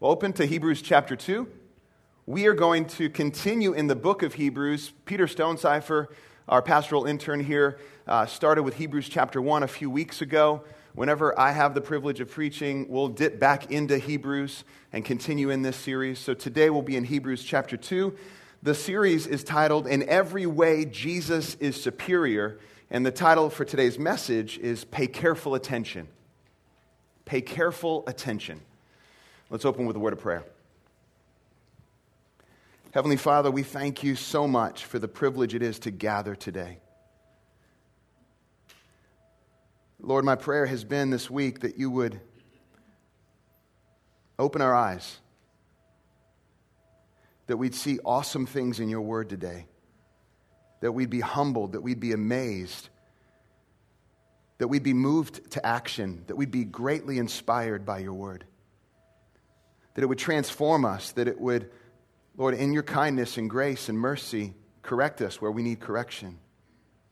Well, open to Hebrews chapter 2. We are going to continue in the book of Hebrews. Peter Stonecipher, our pastoral intern here, uh, started with Hebrews chapter 1 a few weeks ago. Whenever I have the privilege of preaching, we'll dip back into Hebrews and continue in this series. So today we'll be in Hebrews chapter 2. The series is titled, In Every Way Jesus is Superior. And the title for today's message is Pay Careful Attention. Pay careful attention. Let's open with a word of prayer. Heavenly Father, we thank you so much for the privilege it is to gather today. Lord, my prayer has been this week that you would open our eyes, that we'd see awesome things in your word today, that we'd be humbled, that we'd be amazed, that we'd be moved to action, that we'd be greatly inspired by your word that it would transform us, that it would, Lord, in your kindness and grace and mercy, correct us where we need correction,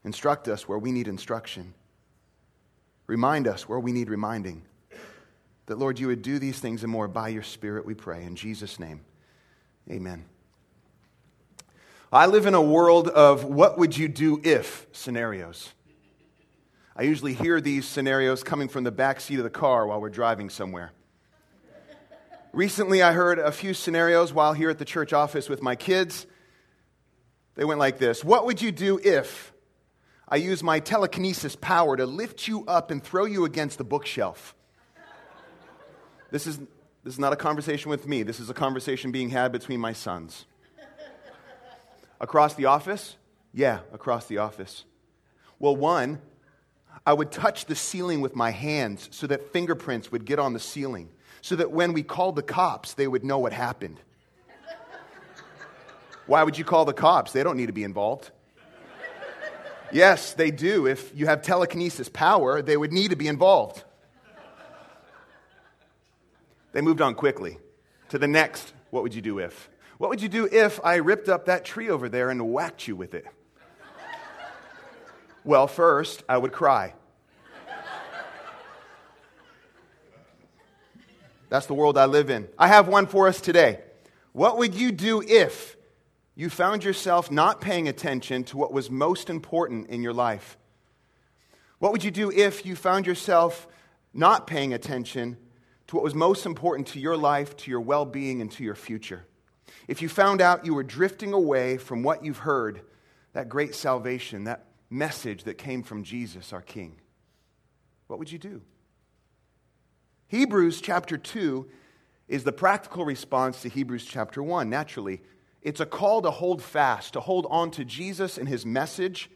instruct us where we need instruction, remind us where we need reminding. That, Lord, you would do these things and more by your Spirit, we pray. In Jesus' name, amen. I live in a world of what would you do if scenarios. I usually hear these scenarios coming from the back seat of the car while we're driving somewhere. Recently, I heard a few scenarios while here at the church office with my kids. They went like this What would you do if I use my telekinesis power to lift you up and throw you against the bookshelf? This is, this is not a conversation with me, this is a conversation being had between my sons. Across the office? Yeah, across the office. Well, one, I would touch the ceiling with my hands so that fingerprints would get on the ceiling so that when we called the cops, they would know what happened. Why would you call the cops? They don't need to be involved. Yes, they do. If you have telekinesis power, they would need to be involved. They moved on quickly to the next what would you do if? What would you do if I ripped up that tree over there and whacked you with it? Well, first, I would cry. That's the world I live in. I have one for us today. What would you do if you found yourself not paying attention to what was most important in your life? What would you do if you found yourself not paying attention to what was most important to your life, to your well being, and to your future? If you found out you were drifting away from what you've heard, that great salvation, that message that came from Jesus, our King, what would you do? Hebrews chapter 2 is the practical response to Hebrews chapter 1. Naturally, it's a call to hold fast, to hold on to Jesus and his message.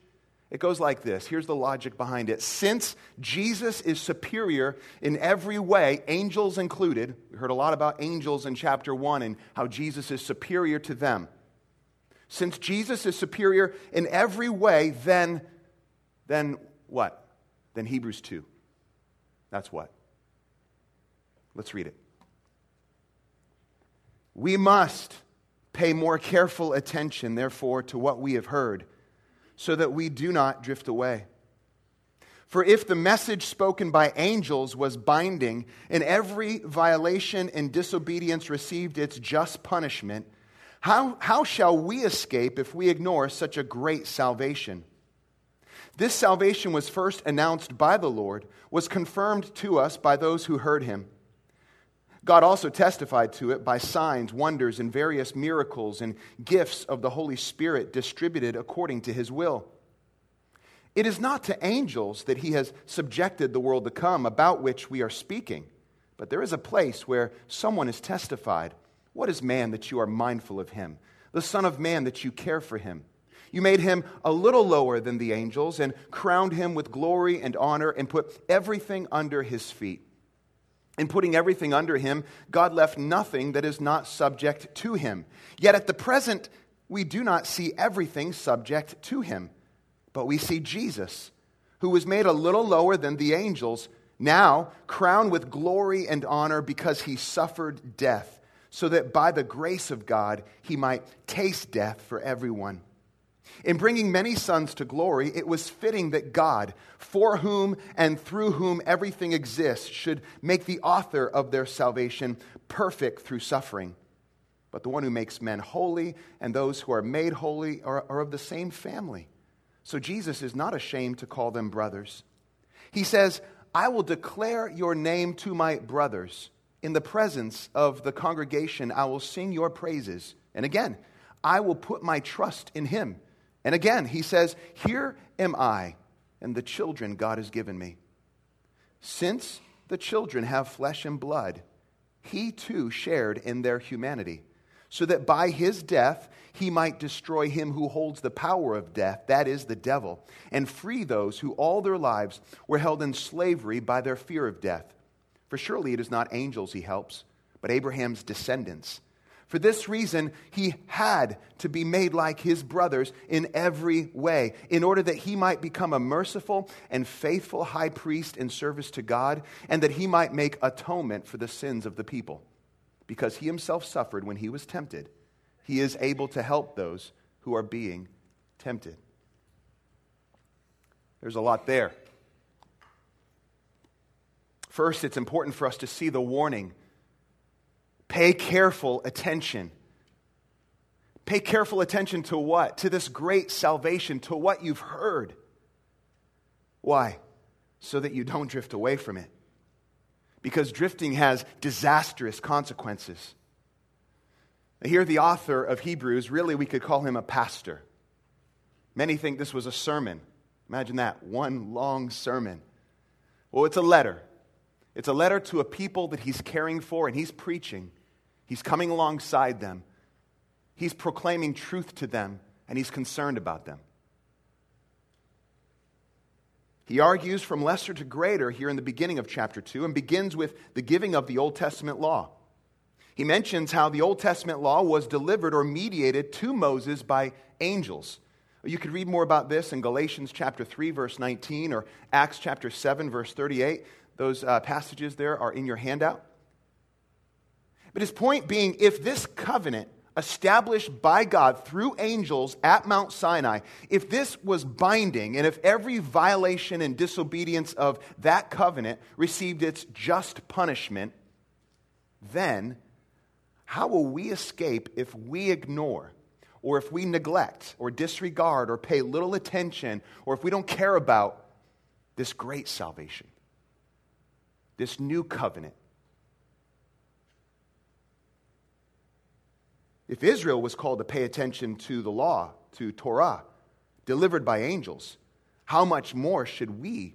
It goes like this. Here's the logic behind it. Since Jesus is superior in every way, angels included, we heard a lot about angels in chapter 1 and how Jesus is superior to them. Since Jesus is superior in every way, then, then what? Then Hebrews 2. That's what? Let's read it. We must pay more careful attention, therefore, to what we have heard, so that we do not drift away. For if the message spoken by angels was binding, and every violation and disobedience received its just punishment, how, how shall we escape if we ignore such a great salvation? This salvation was first announced by the Lord, was confirmed to us by those who heard him. God also testified to it by signs, wonders, and various miracles and gifts of the Holy Spirit distributed according to his will. It is not to angels that he has subjected the world to come, about which we are speaking. But there is a place where someone has testified What is man that you are mindful of him? The Son of Man that you care for him? You made him a little lower than the angels and crowned him with glory and honor and put everything under his feet. In putting everything under him, God left nothing that is not subject to him. Yet at the present, we do not see everything subject to him. But we see Jesus, who was made a little lower than the angels, now crowned with glory and honor because he suffered death, so that by the grace of God he might taste death for everyone. In bringing many sons to glory, it was fitting that God, for whom and through whom everything exists, should make the author of their salvation perfect through suffering. But the one who makes men holy and those who are made holy are, are of the same family. So Jesus is not ashamed to call them brothers. He says, I will declare your name to my brothers. In the presence of the congregation, I will sing your praises. And again, I will put my trust in him. And again, he says, Here am I and the children God has given me. Since the children have flesh and blood, he too shared in their humanity, so that by his death he might destroy him who holds the power of death, that is, the devil, and free those who all their lives were held in slavery by their fear of death. For surely it is not angels he helps, but Abraham's descendants. For this reason, he had to be made like his brothers in every way, in order that he might become a merciful and faithful high priest in service to God, and that he might make atonement for the sins of the people. Because he himself suffered when he was tempted, he is able to help those who are being tempted. There's a lot there. First, it's important for us to see the warning Pay careful attention. Pay careful attention to what? To this great salvation, to what you've heard. Why? So that you don't drift away from it. Because drifting has disastrous consequences. Here, the author of Hebrews, really, we could call him a pastor. Many think this was a sermon. Imagine that, one long sermon. Well, it's a letter. It's a letter to a people that he's caring for and he's preaching. He's coming alongside them. He's proclaiming truth to them, and he's concerned about them. He argues from lesser to greater here in the beginning of chapter 2 and begins with the giving of the Old Testament law. He mentions how the Old Testament law was delivered or mediated to Moses by angels. You could read more about this in Galatians chapter 3, verse 19, or Acts chapter 7, verse 38. Those uh, passages there are in your handout. But his point being if this covenant established by God through angels at Mount Sinai, if this was binding and if every violation and disobedience of that covenant received its just punishment, then how will we escape if we ignore or if we neglect or disregard or pay little attention or if we don't care about this great salvation, this new covenant? If Israel was called to pay attention to the law, to Torah, delivered by angels, how much more should we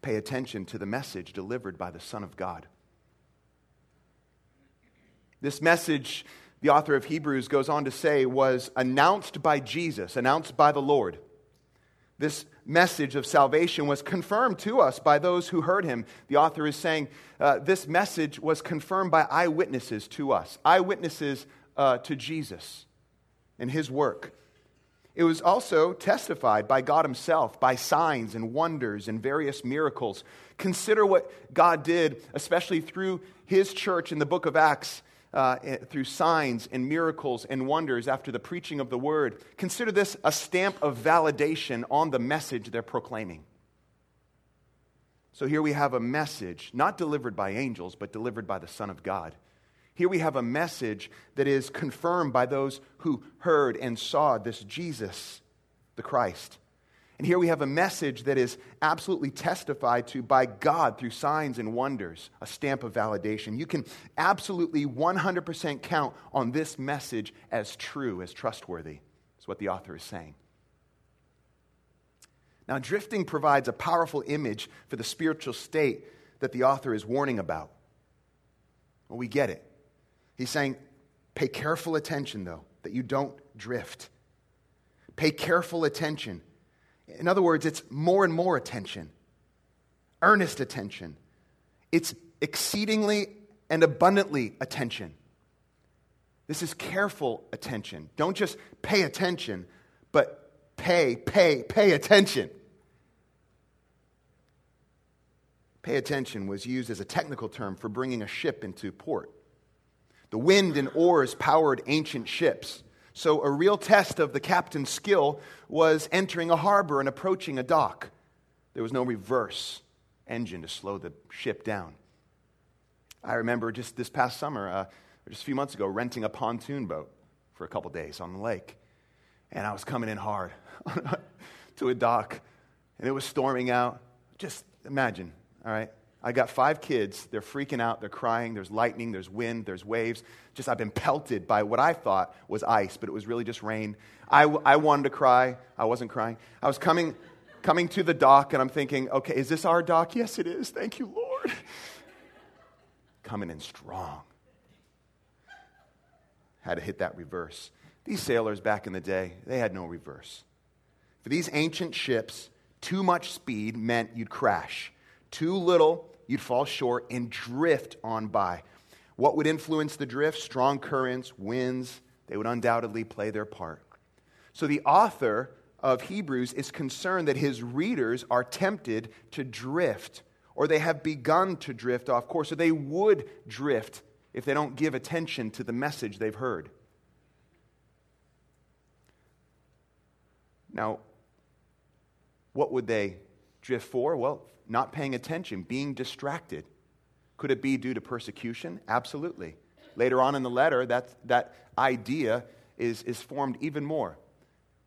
pay attention to the message delivered by the Son of God? This message, the author of Hebrews goes on to say, was announced by Jesus, announced by the Lord. This message of salvation was confirmed to us by those who heard him. The author is saying uh, this message was confirmed by eyewitnesses to us, eyewitnesses uh, to Jesus and his work. It was also testified by God Himself by signs and wonders and various miracles. Consider what God did, especially through His church in the book of Acts, uh, eh, through signs and miracles and wonders after the preaching of the word. Consider this a stamp of validation on the message they're proclaiming. So here we have a message, not delivered by angels, but delivered by the Son of God. Here we have a message that is confirmed by those who heard and saw this Jesus, the Christ. And here we have a message that is absolutely testified to by God through signs and wonders, a stamp of validation. You can absolutely 100% count on this message as true, as trustworthy. That's what the author is saying. Now, drifting provides a powerful image for the spiritual state that the author is warning about. Well, we get it. He's saying, pay careful attention, though, that you don't drift. Pay careful attention. In other words, it's more and more attention, earnest attention. It's exceedingly and abundantly attention. This is careful attention. Don't just pay attention, but pay, pay, pay attention. Pay attention was used as a technical term for bringing a ship into port. The wind and oars powered ancient ships. So, a real test of the captain's skill was entering a harbor and approaching a dock. There was no reverse engine to slow the ship down. I remember just this past summer, uh, just a few months ago, renting a pontoon boat for a couple days on the lake. And I was coming in hard to a dock, and it was storming out. Just imagine, all right? I got five kids. They're freaking out. They're crying. There's lightning. There's wind. There's waves. Just, I've been pelted by what I thought was ice, but it was really just rain. I, I wanted to cry. I wasn't crying. I was coming, coming to the dock, and I'm thinking, okay, is this our dock? Yes, it is. Thank you, Lord. coming in strong. Had to hit that reverse. These sailors back in the day, they had no reverse. For these ancient ships, too much speed meant you'd crash. Too little you'd fall short and drift on by. What would influence the drift? Strong currents, winds, they would undoubtedly play their part. So the author of Hebrews is concerned that his readers are tempted to drift, or they have begun to drift off course, or they would drift if they don't give attention to the message they've heard. Now, what would they drift for? Well, not paying attention, being distracted. Could it be due to persecution? Absolutely. Later on in the letter, that, that idea is, is formed even more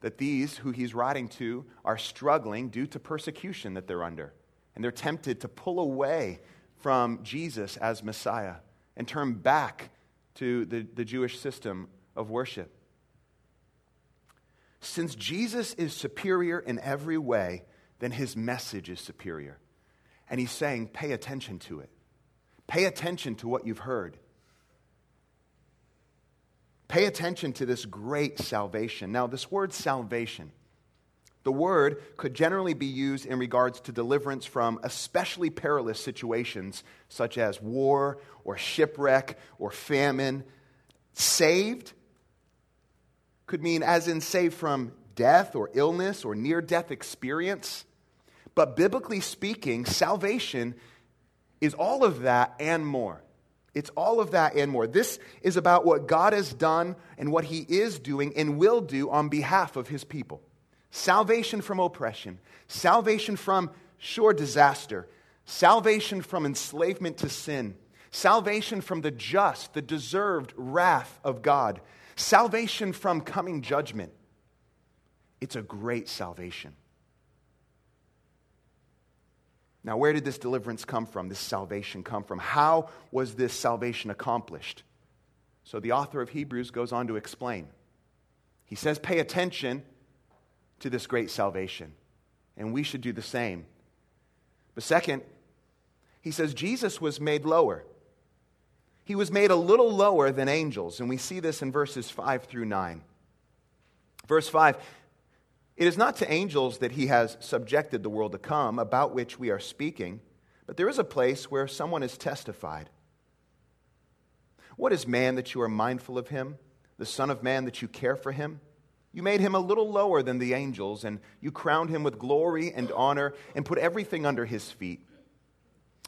that these who he's writing to are struggling due to persecution that they're under. And they're tempted to pull away from Jesus as Messiah and turn back to the, the Jewish system of worship. Since Jesus is superior in every way, then his message is superior. And he's saying, pay attention to it. Pay attention to what you've heard. Pay attention to this great salvation. Now, this word salvation, the word could generally be used in regards to deliverance from especially perilous situations such as war or shipwreck or famine. Saved could mean as in saved from death or illness or near death experience. But biblically speaking, salvation is all of that and more. It's all of that and more. This is about what God has done and what He is doing and will do on behalf of His people. Salvation from oppression, salvation from sure disaster, salvation from enslavement to sin, salvation from the just, the deserved wrath of God, salvation from coming judgment. It's a great salvation. Now, where did this deliverance come from, this salvation come from? How was this salvation accomplished? So, the author of Hebrews goes on to explain. He says, Pay attention to this great salvation, and we should do the same. But second, he says, Jesus was made lower. He was made a little lower than angels, and we see this in verses 5 through 9. Verse 5 it is not to angels that he has subjected the world to come, about which we are speaking, but there is a place where someone is testified. What is man that you are mindful of him? The Son of Man that you care for him? You made him a little lower than the angels, and you crowned him with glory and honor, and put everything under his feet.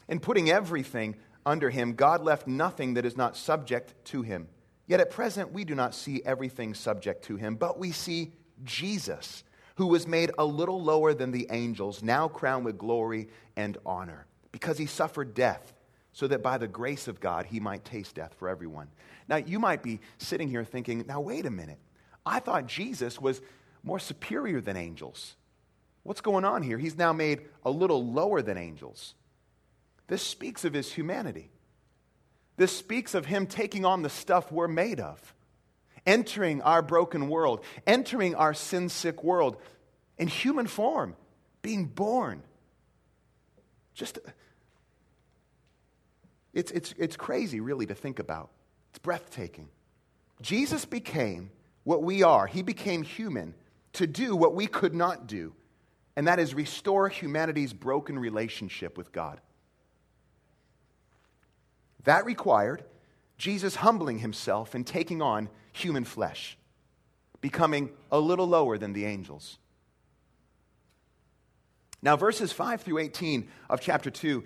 In putting everything under him, God left nothing that is not subject to him. Yet at present, we do not see everything subject to him, but we see Jesus who was made a little lower than the angels, now crowned with glory and honor, because he suffered death, so that by the grace of God he might taste death for everyone. Now, you might be sitting here thinking, now, wait a minute. I thought Jesus was more superior than angels. What's going on here? He's now made a little lower than angels. This speaks of his humanity. This speaks of him taking on the stuff we're made of entering our broken world, entering our sin sick world in human form, being born. Just, it's, it's, it's crazy, really, to think about. It's breathtaking. Jesus became what we are, He became human to do what we could not do, and that is restore humanity's broken relationship with God. That required Jesus humbling himself and taking on human flesh, becoming a little lower than the angels. Now, verses 5 through 18 of chapter 2,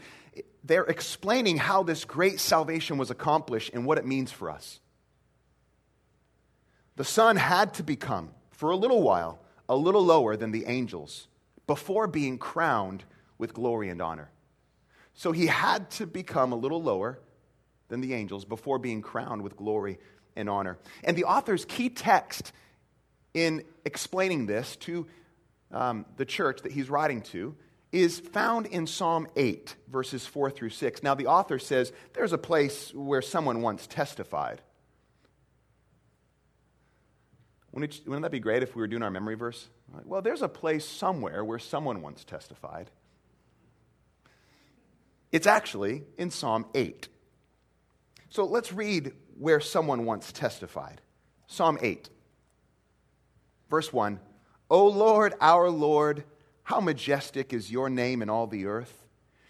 they're explaining how this great salvation was accomplished and what it means for us. the Son had to become, for a little while, a little lower than the angels before being crowned with glory and honor. So he had to become a little lower than the angels before being crowned with glory and honor. And the author's key text in explaining this to um, the church that he's writing to is found in Psalm 8, verses 4 through 6. Now, the author says there's a place where someone once testified. Wouldn't, it, wouldn't that be great if we were doing our memory verse? Well, there's a place somewhere where someone once testified. It's actually in Psalm 8. So let's read where someone once testified. Psalm 8, verse 1 O Lord, our Lord, how majestic is your name in all the earth.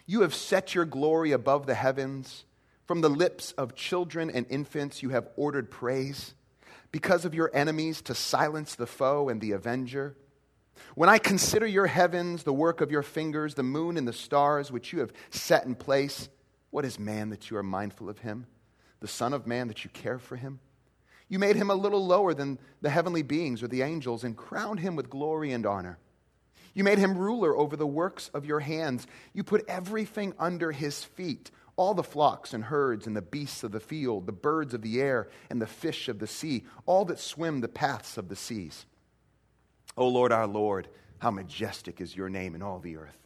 You have set your glory above the heavens. From the lips of children and infants, you have ordered praise. Because of your enemies, to silence the foe and the avenger. When I consider your heavens, the work of your fingers, the moon and the stars which you have set in place, what is man that you are mindful of him? The Son of Man that you care for him? You made him a little lower than the heavenly beings or the angels and crowned him with glory and honor. You made him ruler over the works of your hands. You put everything under his feet all the flocks and herds and the beasts of the field, the birds of the air and the fish of the sea, all that swim the paths of the seas. O Lord our Lord, how majestic is your name in all the earth.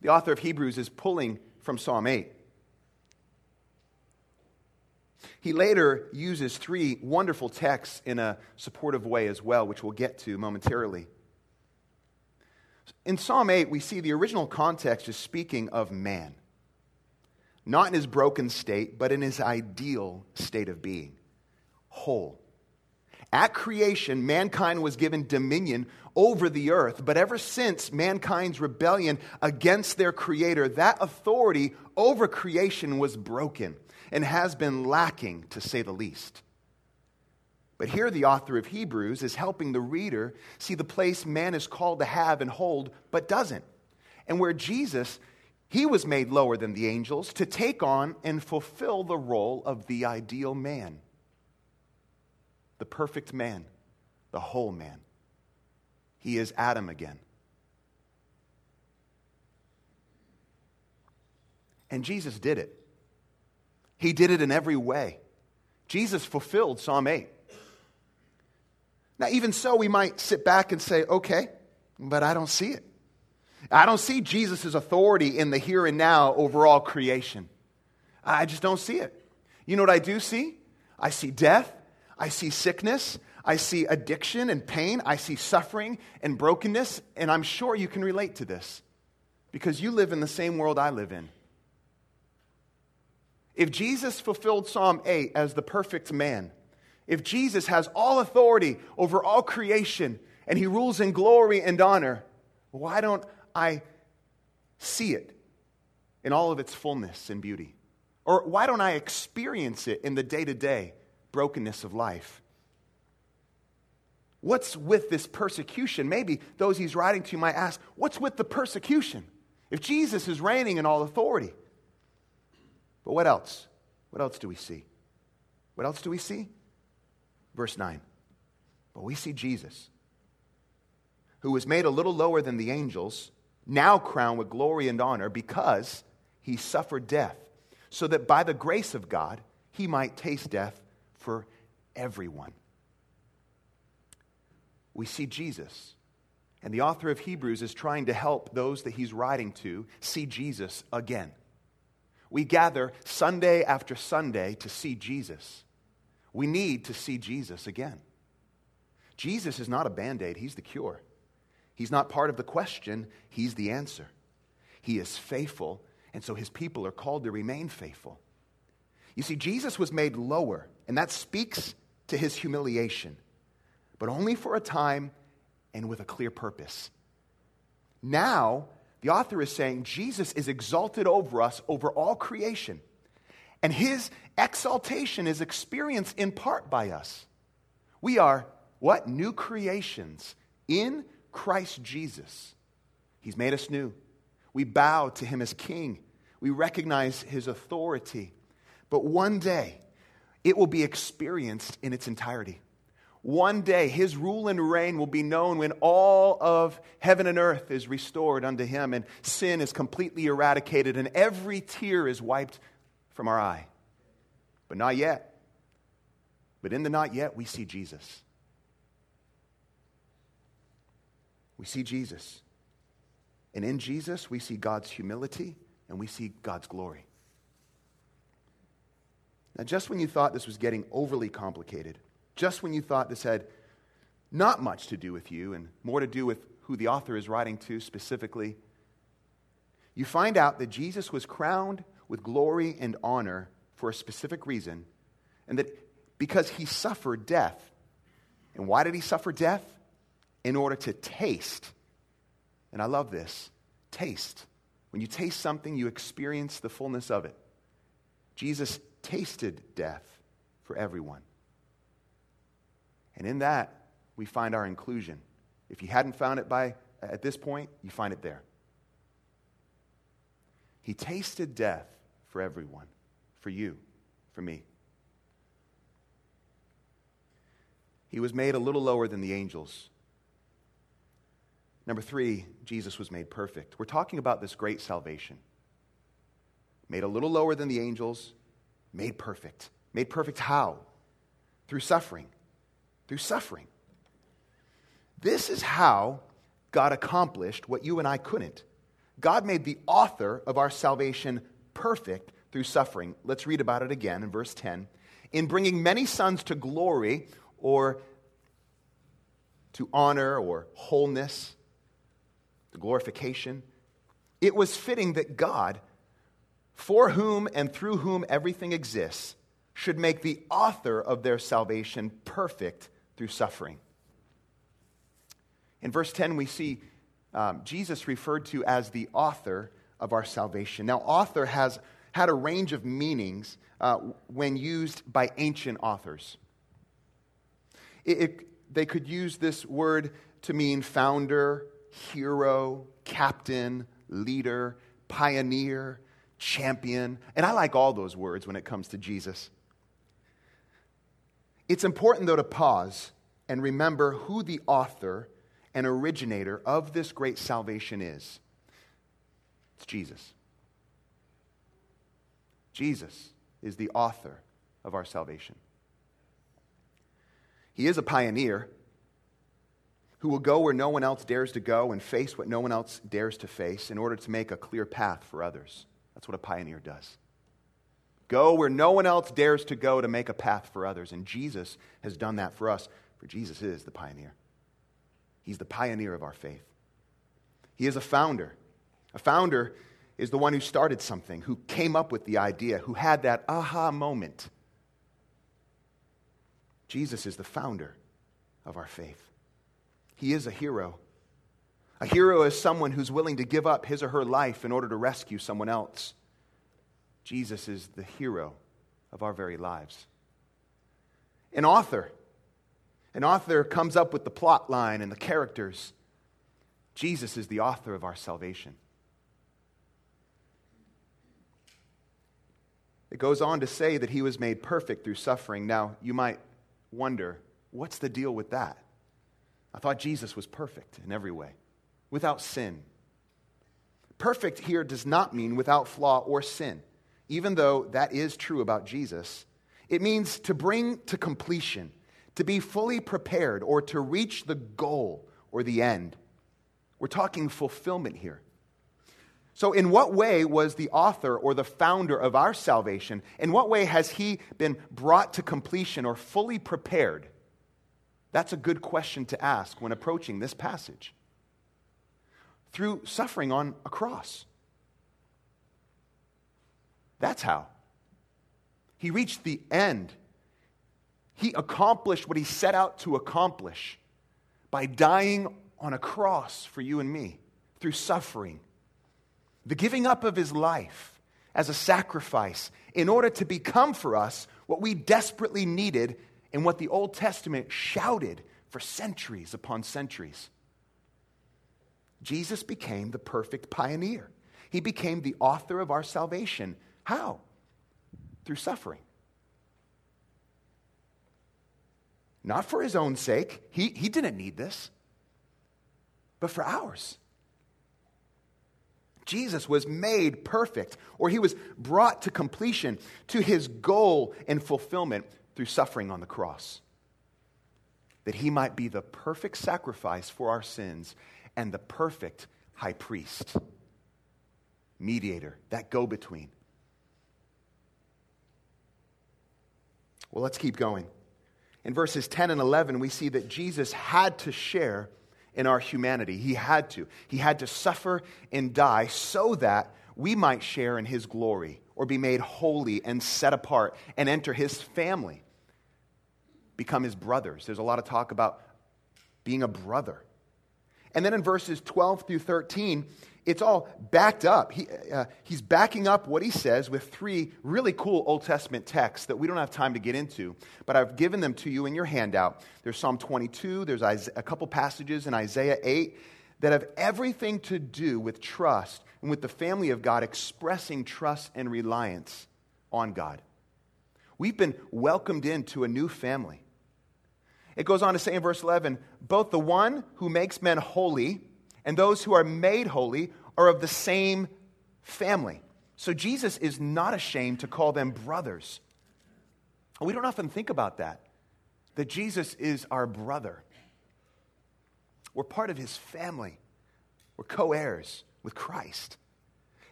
The author of Hebrews is pulling from Psalm 8. He later uses three wonderful texts in a supportive way as well, which we'll get to momentarily. In Psalm 8, we see the original context is speaking of man, not in his broken state, but in his ideal state of being, whole. At creation, mankind was given dominion over the earth, but ever since mankind's rebellion against their creator, that authority over creation was broken and has been lacking, to say the least. But here, the author of Hebrews is helping the reader see the place man is called to have and hold, but doesn't. And where Jesus, he was made lower than the angels to take on and fulfill the role of the ideal man, the perfect man, the whole man. He is Adam again. And Jesus did it. He did it in every way. Jesus fulfilled Psalm 8. Now, even so, we might sit back and say, okay, but I don't see it. I don't see Jesus' authority in the here and now over all creation. I just don't see it. You know what I do see? I see death, I see sickness, I see addiction and pain, I see suffering and brokenness, and I'm sure you can relate to this because you live in the same world I live in. If Jesus fulfilled Psalm 8 as the perfect man, if Jesus has all authority over all creation and he rules in glory and honor, why don't I see it in all of its fullness and beauty? Or why don't I experience it in the day to day brokenness of life? What's with this persecution? Maybe those he's writing to might ask, What's with the persecution? If Jesus is reigning in all authority. But what else? What else do we see? What else do we see? Verse 9. But we see Jesus, who was made a little lower than the angels, now crowned with glory and honor because he suffered death, so that by the grace of God he might taste death for everyone. We see Jesus. And the author of Hebrews is trying to help those that he's writing to see Jesus again. We gather Sunday after Sunday to see Jesus. We need to see Jesus again. Jesus is not a band aid, He's the cure. He's not part of the question, He's the answer. He is faithful, and so His people are called to remain faithful. You see, Jesus was made lower, and that speaks to His humiliation, but only for a time and with a clear purpose. Now, the author is saying Jesus is exalted over us, over all creation. And his exaltation is experienced in part by us. We are what? New creations in Christ Jesus. He's made us new. We bow to him as king. We recognize his authority. But one day, it will be experienced in its entirety. One day, his rule and reign will be known when all of heaven and earth is restored unto him, and sin is completely eradicated, and every tear is wiped from our eye. But not yet. But in the not yet, we see Jesus. We see Jesus. And in Jesus, we see God's humility and we see God's glory. Now, just when you thought this was getting overly complicated, just when you thought this had not much to do with you and more to do with who the author is writing to specifically, you find out that Jesus was crowned with glory and honor for a specific reason, and that because he suffered death. And why did he suffer death? In order to taste. And I love this taste. When you taste something, you experience the fullness of it. Jesus tasted death for everyone. And in that, we find our inclusion. If you hadn't found it by at this point, you find it there. He tasted death for everyone, for you, for me. He was made a little lower than the angels. Number three, Jesus was made perfect. We're talking about this great salvation. Made a little lower than the angels, made perfect. Made perfect how? Through suffering. Through suffering. This is how God accomplished what you and I couldn't. God made the author of our salvation perfect through suffering. Let's read about it again in verse 10. In bringing many sons to glory or to honor or wholeness, the glorification, it was fitting that God, for whom and through whom everything exists, should make the author of their salvation perfect through suffering. In verse 10, we see um, Jesus referred to as the author of our salvation. Now, author has had a range of meanings uh, when used by ancient authors. It, it, they could use this word to mean founder, hero, captain, leader, pioneer, champion. And I like all those words when it comes to Jesus. It's important, though, to pause and remember who the author and originator of this great salvation is. It's Jesus. Jesus is the author of our salvation. He is a pioneer who will go where no one else dares to go and face what no one else dares to face in order to make a clear path for others. That's what a pioneer does. Go where no one else dares to go to make a path for others. And Jesus has done that for us, for Jesus is the pioneer. He's the pioneer of our faith. He is a founder. A founder is the one who started something, who came up with the idea, who had that aha moment. Jesus is the founder of our faith. He is a hero. A hero is someone who's willing to give up his or her life in order to rescue someone else. Jesus is the hero of our very lives. An author. An author comes up with the plot line and the characters. Jesus is the author of our salvation. It goes on to say that he was made perfect through suffering. Now, you might wonder what's the deal with that? I thought Jesus was perfect in every way, without sin. Perfect here does not mean without flaw or sin. Even though that is true about Jesus, it means to bring to completion, to be fully prepared, or to reach the goal or the end. We're talking fulfillment here. So, in what way was the author or the founder of our salvation, in what way has he been brought to completion or fully prepared? That's a good question to ask when approaching this passage. Through suffering on a cross. That's how. He reached the end. He accomplished what he set out to accomplish by dying on a cross for you and me through suffering. The giving up of his life as a sacrifice in order to become for us what we desperately needed and what the Old Testament shouted for centuries upon centuries. Jesus became the perfect pioneer. He became the author of our salvation. How? Through suffering. not for his own sake. He, he didn't need this, but for ours. Jesus was made perfect, or he was brought to completion, to his goal and fulfillment through suffering on the cross. That he might be the perfect sacrifice for our sins and the perfect high priest, mediator, that go between. Well, let's keep going. In verses 10 and 11, we see that Jesus had to share in our humanity. He had to. He had to suffer and die so that we might share in his glory or be made holy and set apart and enter his family, become his brothers. There's a lot of talk about being a brother. And then in verses 12 through 13, it's all backed up. He, uh, he's backing up what he says with three really cool Old Testament texts that we don't have time to get into, but I've given them to you in your handout. There's Psalm 22, there's a couple passages in Isaiah 8 that have everything to do with trust and with the family of God expressing trust and reliance on God. We've been welcomed into a new family. It goes on to say in verse 11 both the one who makes men holy and those who are made holy are of the same family. So Jesus is not ashamed to call them brothers. We don't often think about that, that Jesus is our brother. We're part of his family, we're co heirs with Christ.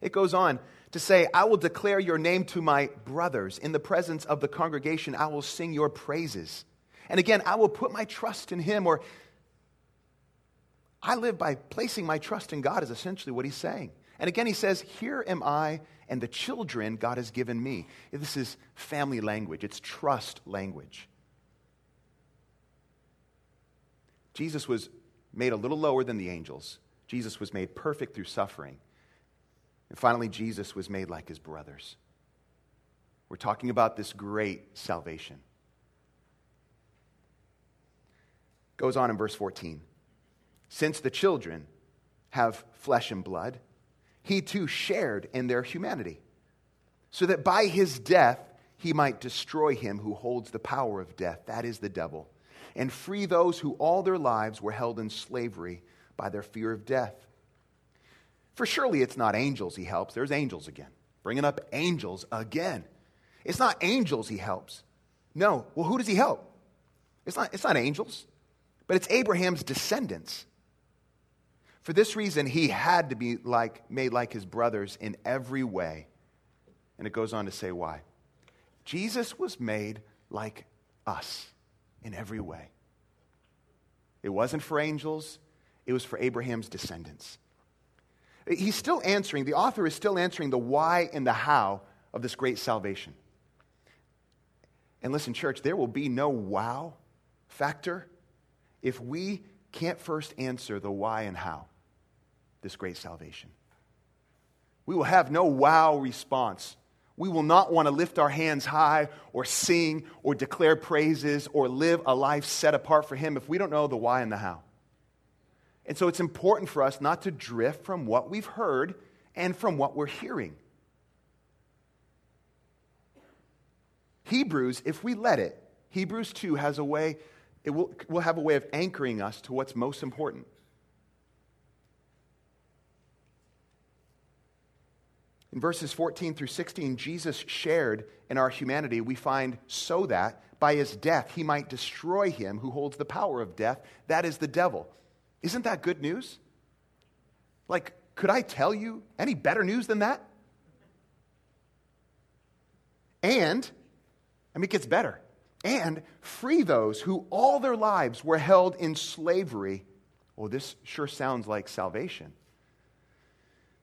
It goes on to say, I will declare your name to my brothers. In the presence of the congregation, I will sing your praises. And again, I will put my trust in him, or I live by placing my trust in God, is essentially what he's saying. And again, he says, Here am I and the children God has given me. This is family language, it's trust language. Jesus was made a little lower than the angels, Jesus was made perfect through suffering. And finally, Jesus was made like his brothers. We're talking about this great salvation. Goes on in verse 14 since the children have flesh and blood, he too shared in their humanity, so that by his death he might destroy him who holds the power of death, that is the devil, and free those who all their lives were held in slavery by their fear of death. For surely it's not angels he helps. There's angels again, bringing up angels again. It's not angels he helps. No. Well, who does he help? It's not, it's not angels, but it's Abraham's descendants. For this reason, he had to be like, made like his brothers in every way. And it goes on to say why. Jesus was made like us in every way. It wasn't for angels, it was for Abraham's descendants. He's still answering, the author is still answering the why and the how of this great salvation. And listen, church, there will be no wow factor if we can't first answer the why and how this great salvation. We will have no wow response. We will not want to lift our hands high or sing or declare praises or live a life set apart for Him if we don't know the why and the how. And so it's important for us not to drift from what we've heard and from what we're hearing. Hebrews, if we let it, Hebrews 2 has a way, it will, will have a way of anchoring us to what's most important. In verses 14 through 16, Jesus shared in our humanity, we find so that by his death he might destroy him who holds the power of death, that is the devil. Isn't that good news? Like, could I tell you any better news than that? And, I mean, it gets better. And free those who all their lives were held in slavery. Well, this sure sounds like salvation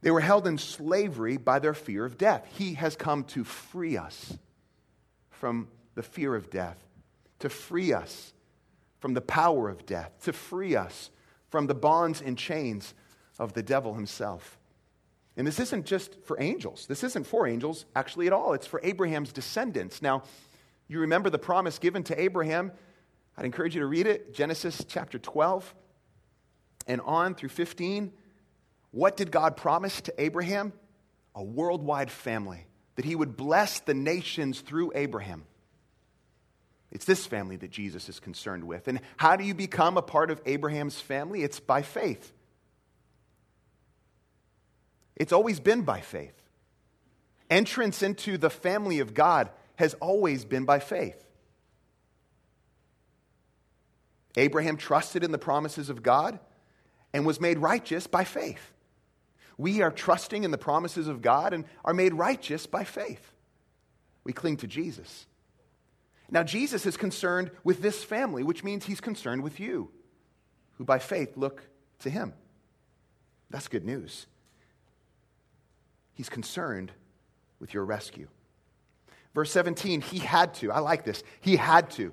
they were held in slavery by their fear of death. He has come to free us from the fear of death, to free us from the power of death, to free us from the bonds and chains of the devil himself. And this isn't just for angels. This isn't for angels actually at all. It's for Abraham's descendants. Now, you remember the promise given to Abraham. I'd encourage you to read it Genesis chapter 12 and on through 15. What did God promise to Abraham? A worldwide family, that he would bless the nations through Abraham. It's this family that Jesus is concerned with. And how do you become a part of Abraham's family? It's by faith. It's always been by faith. Entrance into the family of God has always been by faith. Abraham trusted in the promises of God and was made righteous by faith. We are trusting in the promises of God and are made righteous by faith. We cling to Jesus. Now, Jesus is concerned with this family, which means he's concerned with you, who by faith look to him. That's good news. He's concerned with your rescue. Verse 17, he had to. I like this. He had to.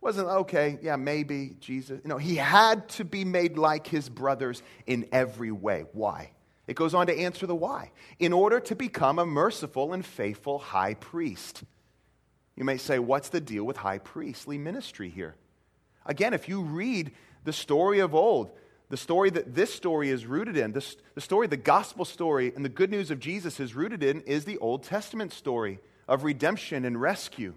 Wasn't okay, yeah, maybe Jesus. No, he had to be made like his brothers in every way. Why? It goes on to answer the why. In order to become a merciful and faithful high priest. You may say, what's the deal with high priestly ministry here? Again, if you read the story of old, the story that this story is rooted in, the, the story, the gospel story, and the good news of Jesus is rooted in, is the Old Testament story of redemption and rescue.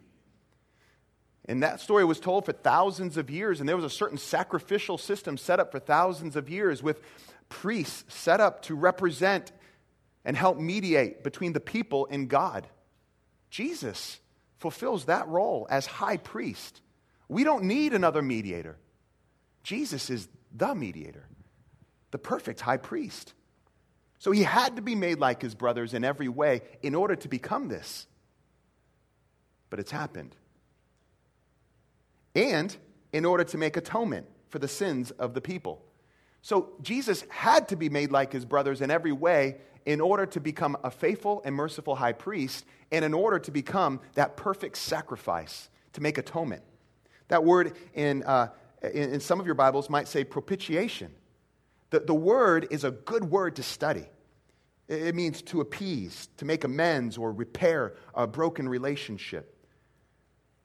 And that story was told for thousands of years, and there was a certain sacrificial system set up for thousands of years with priests set up to represent and help mediate between the people and God. Jesus fulfills that role as high priest. We don't need another mediator. Jesus is the mediator, the perfect high priest. So he had to be made like his brothers in every way in order to become this. But it's happened and in order to make atonement for the sins of the people. So Jesus had to be made like his brothers in every way in order to become a faithful and merciful high priest and in order to become that perfect sacrifice to make atonement. That word in, uh, in, in, some of your Bibles might say propitiation. The, the word is a good word to study. It means to appease, to make amends, or repair a broken relationship.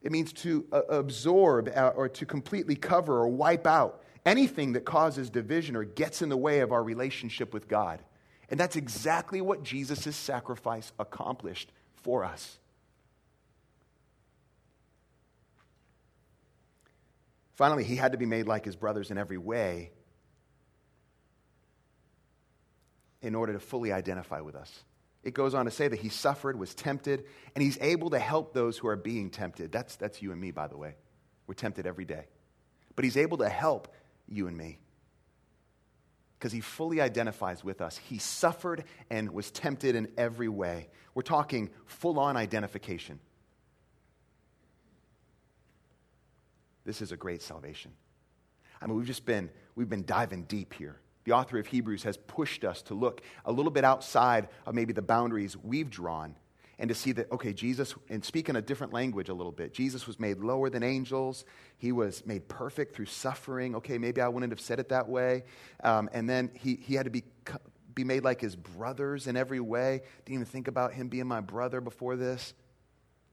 It means to uh, absorb uh, or to completely cover or wipe out anything that causes division or gets in the way of our relationship with God. And that's exactly what Jesus' sacrifice accomplished for us. Finally, he had to be made like his brothers in every way in order to fully identify with us it goes on to say that he suffered, was tempted, and he's able to help those who are being tempted. That's, that's you and me, by the way. We're tempted every day. But he's able to help you and me because he fully identifies with us. He suffered and was tempted in every way. We're talking full on identification. This is a great salvation. I mean, we've just been, we've been diving deep here the author of Hebrews has pushed us to look a little bit outside of maybe the boundaries we've drawn and to see that, okay, Jesus, and speak in a different language a little bit, Jesus was made lower than angels. He was made perfect through suffering. Okay, maybe I wouldn't have said it that way. Um, and then he, he had to be, be made like his brothers in every way. Didn't even think about him being my brother before this.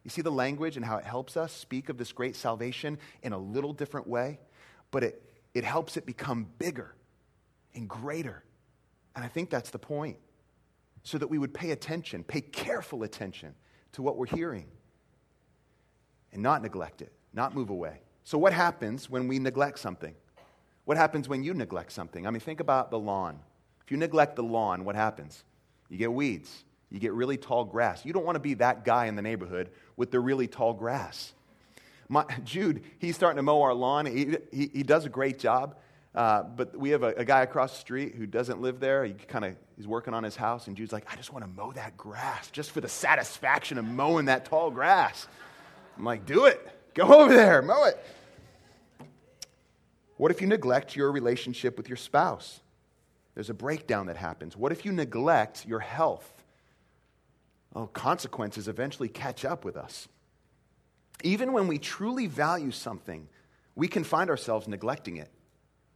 You see the language and how it helps us speak of this great salvation in a little different way, but it, it helps it become bigger and greater. And I think that's the point. So that we would pay attention, pay careful attention to what we're hearing and not neglect it, not move away. So, what happens when we neglect something? What happens when you neglect something? I mean, think about the lawn. If you neglect the lawn, what happens? You get weeds, you get really tall grass. You don't want to be that guy in the neighborhood with the really tall grass. My, Jude, he's starting to mow our lawn. He, he, he does a great job. Uh, but we have a, a, guy across the street who doesn't live there. He kind of is working on his house, and Jude's like, I just want to mow that grass just for the satisfaction of mowing that tall grass. I'm like, do it. Go over there, mow it. What if you neglect your relationship with your spouse? There's a breakdown that happens. What if you neglect your health? Oh, consequences eventually catch up with us. Even when we truly value something, we can find ourselves neglecting it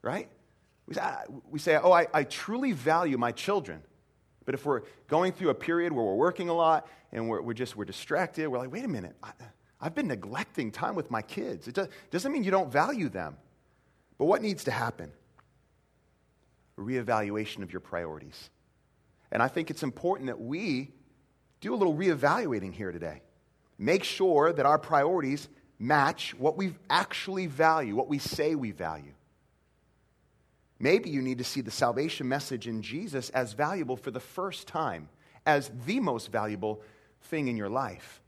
right? We say, ah, we say oh, I, I truly value my children. But if we're going through a period where we're working a lot and we're, we're just we're distracted, we're like, wait a minute, I, have been neglecting time with my kids. It does, doesn't mean you don't value them. But what needs to happen? A reevaluation of your priorities. And I think it's important that we do a little reevaluating here today. Make sure that our priorities match what we actually value, what we say we value. Maybe you need to see the salvation message in Jesus as valuable for the first time, as the most valuable thing in your life.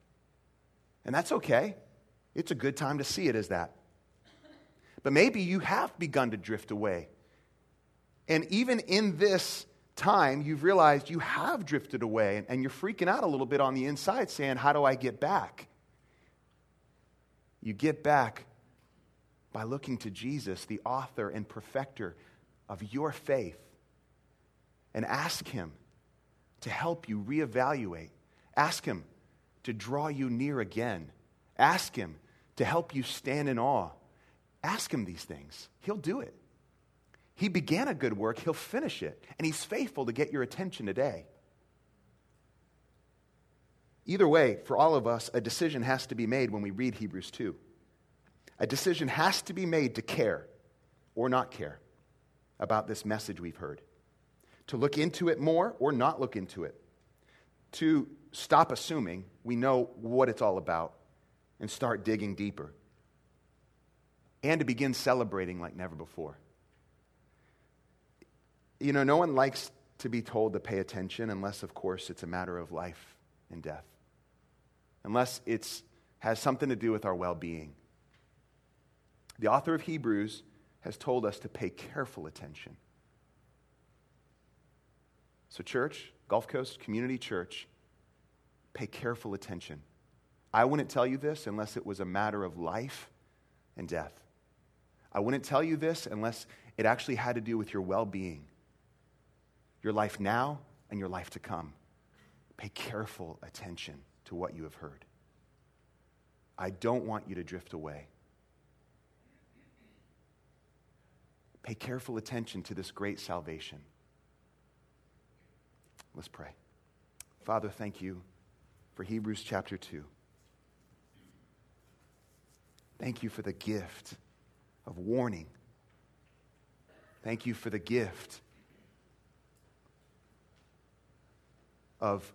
And that's okay. It's a good time to see it as that. But maybe you have begun to drift away. And even in this time, you've realized you have drifted away and you're freaking out a little bit on the inside, saying, How do I get back? You get back by looking to Jesus, the author and perfecter of your faith, and ask Him to help you reevaluate. Ask Him to draw you near again. Ask Him to help you stand in awe. Ask Him these things. He'll do it. He began a good work, He'll finish it. And He's faithful to get your attention today. Either way, for all of us, a decision has to be made when we read Hebrews 2. A decision has to be made to care or not care about this message we've heard, to look into it more or not look into it, to stop assuming we know what it's all about and start digging deeper, and to begin celebrating like never before. You know, no one likes to be told to pay attention unless, of course, it's a matter of life and death unless it has something to do with our well being. The author of Hebrews has told us to pay careful attention. So, church, Gulf Coast Community Church, pay careful attention. I wouldn't tell you this unless it was a matter of life and death. I wouldn't tell you this unless it actually had to do with your well being, your life now and your life to come. Pay careful attention to what you have heard. I don't want you to drift away. Pay careful attention to this great salvation. Let's pray. Father, thank you for Hebrews chapter 2. Thank you for the gift of warning. Thank you for the gift of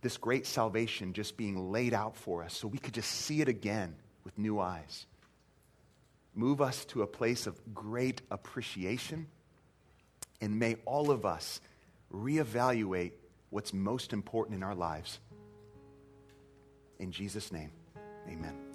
this great salvation just being laid out for us so we could just see it again with new eyes. Move us to a place of great appreciation, and may all of us reevaluate what's most important in our lives. In Jesus' name, amen.